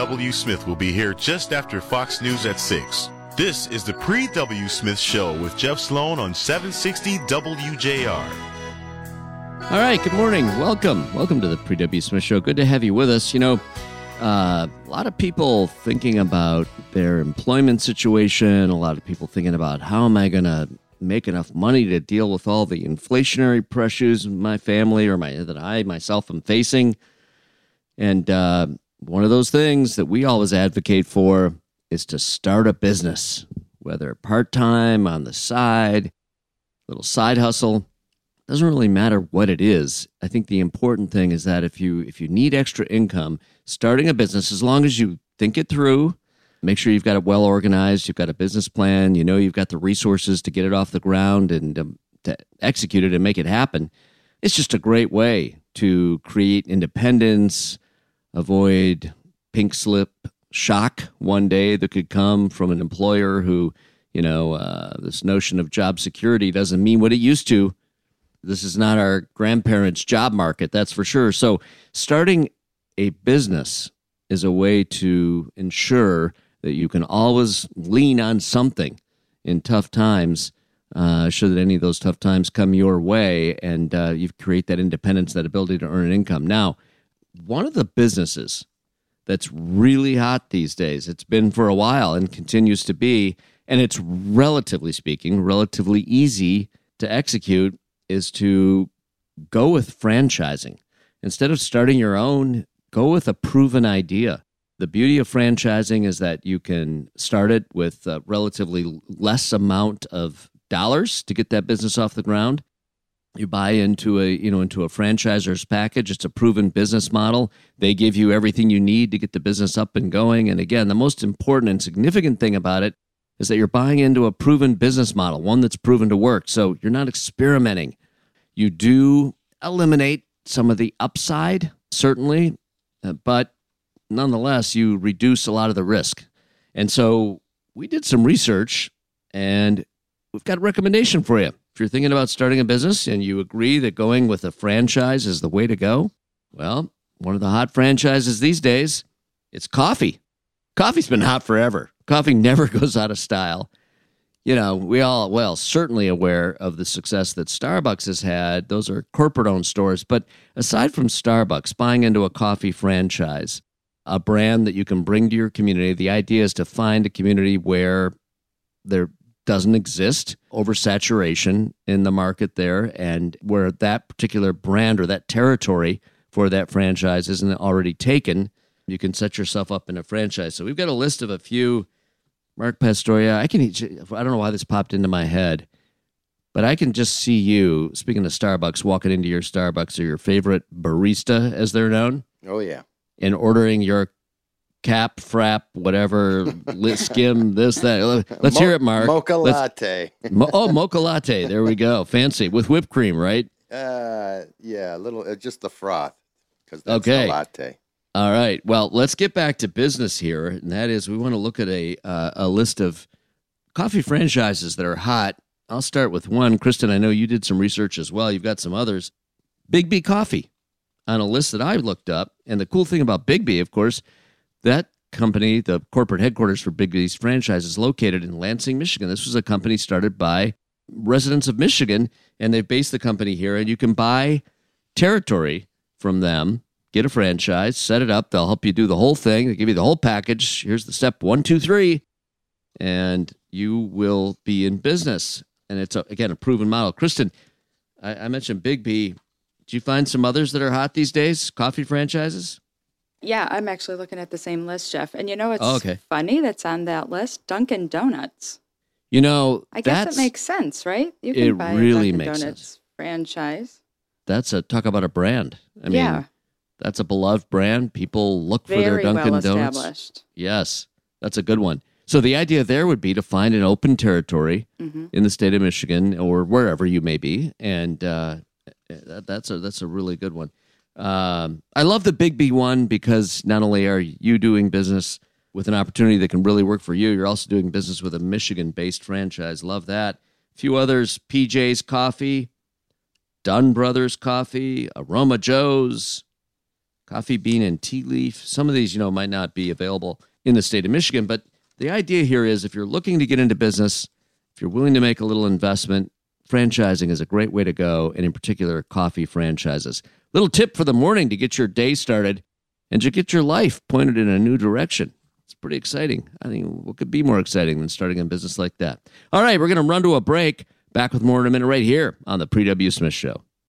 W. Smith will be here just after Fox News at 6. This is the Pre W. Smith Show with Jeff Sloan on 760 WJR. All right, good morning. Welcome. Welcome to the Pre W. Smith Show. Good to have you with us. You know, uh, a lot of people thinking about their employment situation, a lot of people thinking about how am I going to make enough money to deal with all the inflationary pressures my family or my that I myself am facing. And uh, one of those things that we always advocate for is to start a business, whether part time, on the side, little side hustle. Doesn't really matter what it is. I think the important thing is that if you if you need extra income, starting a business, as long as you think it through, make sure you've got it well organized, you've got a business plan, you know you've got the resources to get it off the ground and um, to execute it and make it happen. It's just a great way to create independence, avoid pink slip shock one day that could come from an employer who, you know, uh, this notion of job security doesn't mean what it used to. This is not our grandparents' job market, that's for sure. So, starting a business is a way to ensure that you can always lean on something in tough times, uh, should any of those tough times come your way, and uh, you create that independence, that ability to earn an income. Now, one of the businesses that's really hot these days, it's been for a while and continues to be, and it's relatively speaking, relatively easy to execute, is to go with franchising. Instead of starting your own, go with a proven idea. The beauty of franchising is that you can start it with a relatively less amount of dollars to get that business off the ground. You buy into a you know into a franchisor's package. It's a proven business model. They give you everything you need to get the business up and going. And again, the most important and significant thing about it is that you're buying into a proven business model, one that's proven to work. So you're not experimenting. You do eliminate some of the upside, certainly, uh, but nonetheless, you reduce a lot of the risk. And so we did some research and we've got a recommendation for you. If you're thinking about starting a business and you agree that going with a franchise is the way to go, well, one of the hot franchises these days, it's coffee. Coffee's been hot forever. Coffee never goes out of style. You know, we all, well, certainly aware of the success that Starbucks has had. Those are corporate owned stores. But aside from Starbucks buying into a coffee franchise, a brand that you can bring to your community. The idea is to find a community where there doesn't exist oversaturation in the market there and where that particular brand or that territory for that franchise isn't already taken you can set yourself up in a franchise. So we've got a list of a few. Mark pastoria i can i don't know why this popped into my head but i can just see you speaking of starbucks walking into your starbucks or your favorite barista as they're known. Oh yeah. And ordering your cap, frap, whatever, skim, this, that. Let's Mo- hear it, Mark. Mocha Let's- latte. Mo- oh, mocha latte. There we go. Fancy with whipped cream, right? Uh, yeah, a little, uh, just the froth, because that's Okay. the latte. All right. Well, let's get back to business here, and that is we want to look at a uh, a list of coffee franchises that are hot. I'll start with one. Kristen, I know you did some research as well. You've got some others. Biggby Coffee on a list that I looked up, and the cool thing about Biggby, of course, that company, the corporate headquarters for Biggby's franchise, is located in Lansing, Michigan. This was a company started by residents of Michigan, and they've based the company here. And you can buy territory from them, get a franchise, set it up. They'll help you do the whole thing. They give you the whole package. Here's the step one, two, three, and you will be in business. And it's a, again a proven model. Kristen, I, I mentioned Biggby. Do you find some others that are hot these days? Coffee franchises? Yeah, I'm actually looking at the same list, Jeff. And you know what's Oh, okay. funny that's on that list? Dunkin' Donuts. You know, I guess it makes sense, right? You it buy really a Dunkin' Donuts sense. franchise. that's a talk about a brand. I mean, yeah, that's a beloved brand. People look for their Dunkin' well Donuts. established. Yes, that's a good one. So the idea there would be to find an open territory hmm in the state of Michigan or wherever you may be, and uh, that, that's a that's a really good one. Um, I love the Biggby one because not only are you doing business with an opportunity that can really work for you, you're also doing business with a Michigan-based franchise. Love that. A few others: PJ's Coffee, Dunn Brothers Coffee, Aroma Joe's, coffee bean and tea leaf. Some of these, you know, might not be available in the state of Michigan, but the idea here is if you're looking to get into business, if you're willing to make a little investment, franchising is a great way to go, and in particular, coffee franchises. Little tip for the morning to get your day started and to get your life pointed in a new direction. It's pretty exciting. I think what could be more exciting than starting a business like that? All right, we're going to run to a break. Back with more in a minute right here on the Pre W. Smith Show.